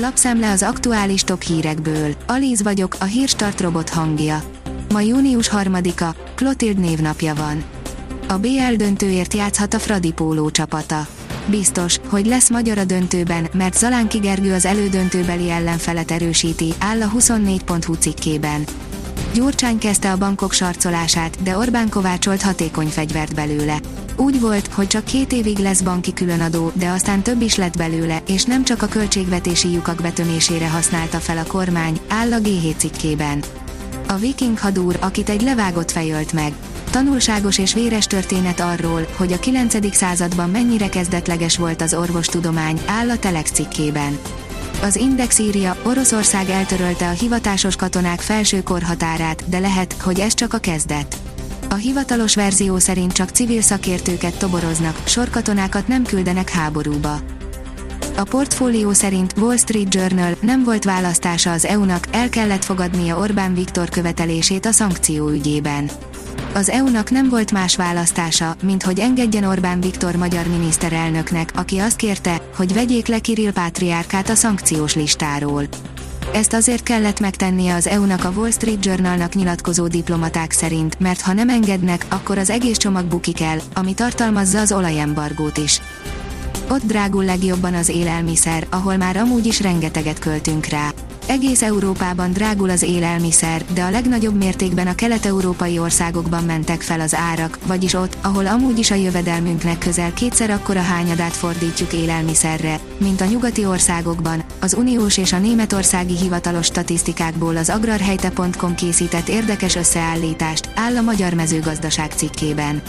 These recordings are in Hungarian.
Lapszemle az aktuális top hírekből. Alíz vagyok, a hírstart robot hangja. Ma június 3-a, Klotild névnapja van. A BL döntőért játszhat a Fradi Póló csapata. Biztos, hogy lesz magyar a döntőben, mert Zalánki Gergő az elődöntőbeli ellenfelet erősíti, áll a 24.hu cikkében. Gyurcsány kezdte a bankok sarcolását, de Orbán kovácsolt hatékony fegyvert belőle. Úgy volt, hogy csak két évig lesz banki különadó, de aztán több is lett belőle, és nem csak a költségvetési lyukak betömésére használta fel a kormány, áll a G7 cikkében. A viking hadúr, akit egy levágott fejölt meg. Tanulságos és véres történet arról, hogy a 9. században mennyire kezdetleges volt az orvostudomány, áll a Telex cikkében. Az Index írja, Oroszország eltörölte a hivatásos katonák felső korhatárát, de lehet, hogy ez csak a kezdet. A hivatalos verzió szerint csak civil szakértőket toboroznak, sorkatonákat nem küldenek háborúba. A portfólió szerint Wall Street Journal nem volt választása az EU-nak, el kellett fogadnia Orbán Viktor követelését a szankció ügyében. Az EU-nak nem volt más választása, mint hogy engedjen Orbán Viktor magyar miniszterelnöknek, aki azt kérte, hogy vegyék le Kirill Pátriárkát a szankciós listáról. Ezt azért kellett megtennie az EU-nak a Wall Street Journalnak nyilatkozó diplomaták szerint, mert ha nem engednek, akkor az egész csomag bukik el, ami tartalmazza az olajembargót is. Ott drágul legjobban az élelmiszer, ahol már amúgy is rengeteget költünk rá. Egész Európában drágul az élelmiszer, de a legnagyobb mértékben a kelet-európai országokban mentek fel az árak, vagyis ott, ahol amúgy is a jövedelmünknek közel kétszer akkora hányadát fordítjuk élelmiszerre, mint a nyugati országokban. Az uniós és a németországi hivatalos statisztikákból az agrarhelyte.com készített érdekes összeállítást, áll a Magyar Mezőgazdaság cikkében.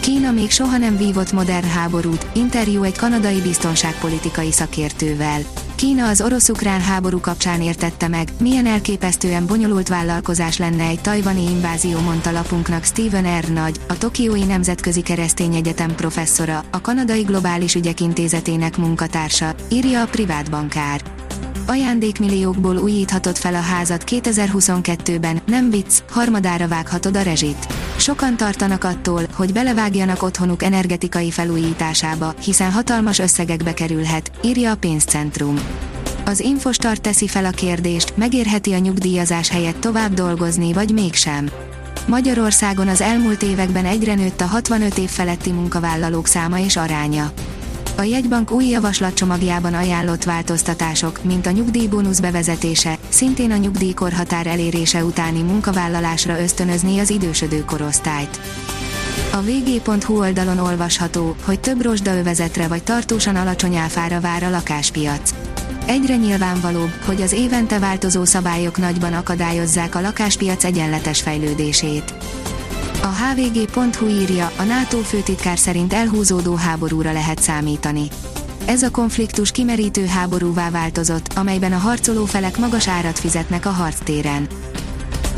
Kína még soha nem vívott modern háborút, interjú egy kanadai biztonságpolitikai szakértővel. Kína az orosz-ukrán háború kapcsán értette meg, milyen elképesztően bonyolult vállalkozás lenne egy tajvani invázió, mondta lapunknak Stephen R. Nagy, a Tokiói Nemzetközi Keresztény Egyetem professzora, a Kanadai Globális Ügyek Intézetének munkatársa, írja a privát bankár ajándékmilliókból újíthatod fel a házat 2022-ben, nem vicc, harmadára vághatod a rezsit. Sokan tartanak attól, hogy belevágjanak otthonuk energetikai felújításába, hiszen hatalmas összegekbe kerülhet, írja a pénzcentrum. Az Infostart teszi fel a kérdést, megérheti a nyugdíjazás helyett tovább dolgozni, vagy mégsem. Magyarországon az elmúlt években egyre nőtt a 65 év feletti munkavállalók száma és aránya. A jegybank új javaslatcsomagjában ajánlott változtatások, mint a nyugdíjbónusz bevezetése, szintén a nyugdíjkorhatár elérése utáni munkavállalásra ösztönözni az idősödő korosztályt. A vg.hu oldalon olvasható, hogy több rozsdaövezetre vagy tartósan alacsony áfára vár a lakáspiac. Egyre nyilvánvalóbb, hogy az évente változó szabályok nagyban akadályozzák a lakáspiac egyenletes fejlődését. A hvg.hu írja, a NATO főtitkár szerint elhúzódó háborúra lehet számítani. Ez a konfliktus kimerítő háborúvá változott, amelyben a harcoló felek magas árat fizetnek a harctéren.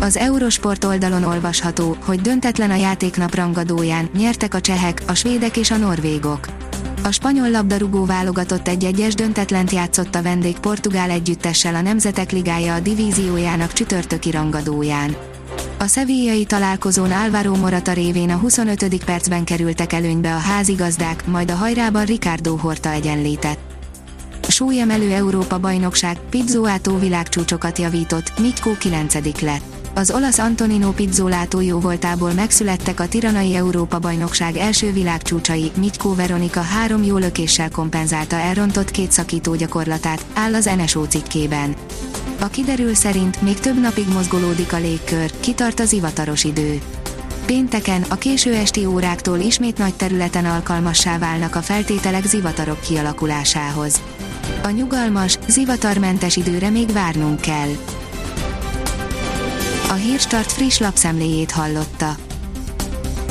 Az Eurosport oldalon olvasható, hogy döntetlen a játéknap rangadóján, nyertek a csehek, a svédek és a norvégok. A spanyol labdarúgó válogatott egy-egyes döntetlent játszott a vendég portugál együttessel a Nemzetek Ligája a divíziójának csütörtöki rangadóján. A szevillai találkozón Álvaro Morata révén a 25. percben kerültek előnybe a házigazdák, majd a hajrában Ricardo Horta egyenlített. Súlyemelő Európa bajnokság, Pizzolato világcsúcsokat javított, Mitko 9. lett. Az olasz Antonino Pizzolato jó voltából megszülettek a Tiranai Európa bajnokság első világcsúcsai, Mitko Veronika három jó lökéssel kompenzálta elrontott két szakító gyakorlatát, áll az NSO cikkében. A kiderül szerint még több napig mozgolódik a légkör, kitart az ivataros idő. Pénteken, a késő esti óráktól ismét nagy területen alkalmassá válnak a feltételek zivatarok kialakulásához. A nyugalmas, zivatarmentes időre még várnunk kell. A Hírstart friss lapszemléjét hallotta.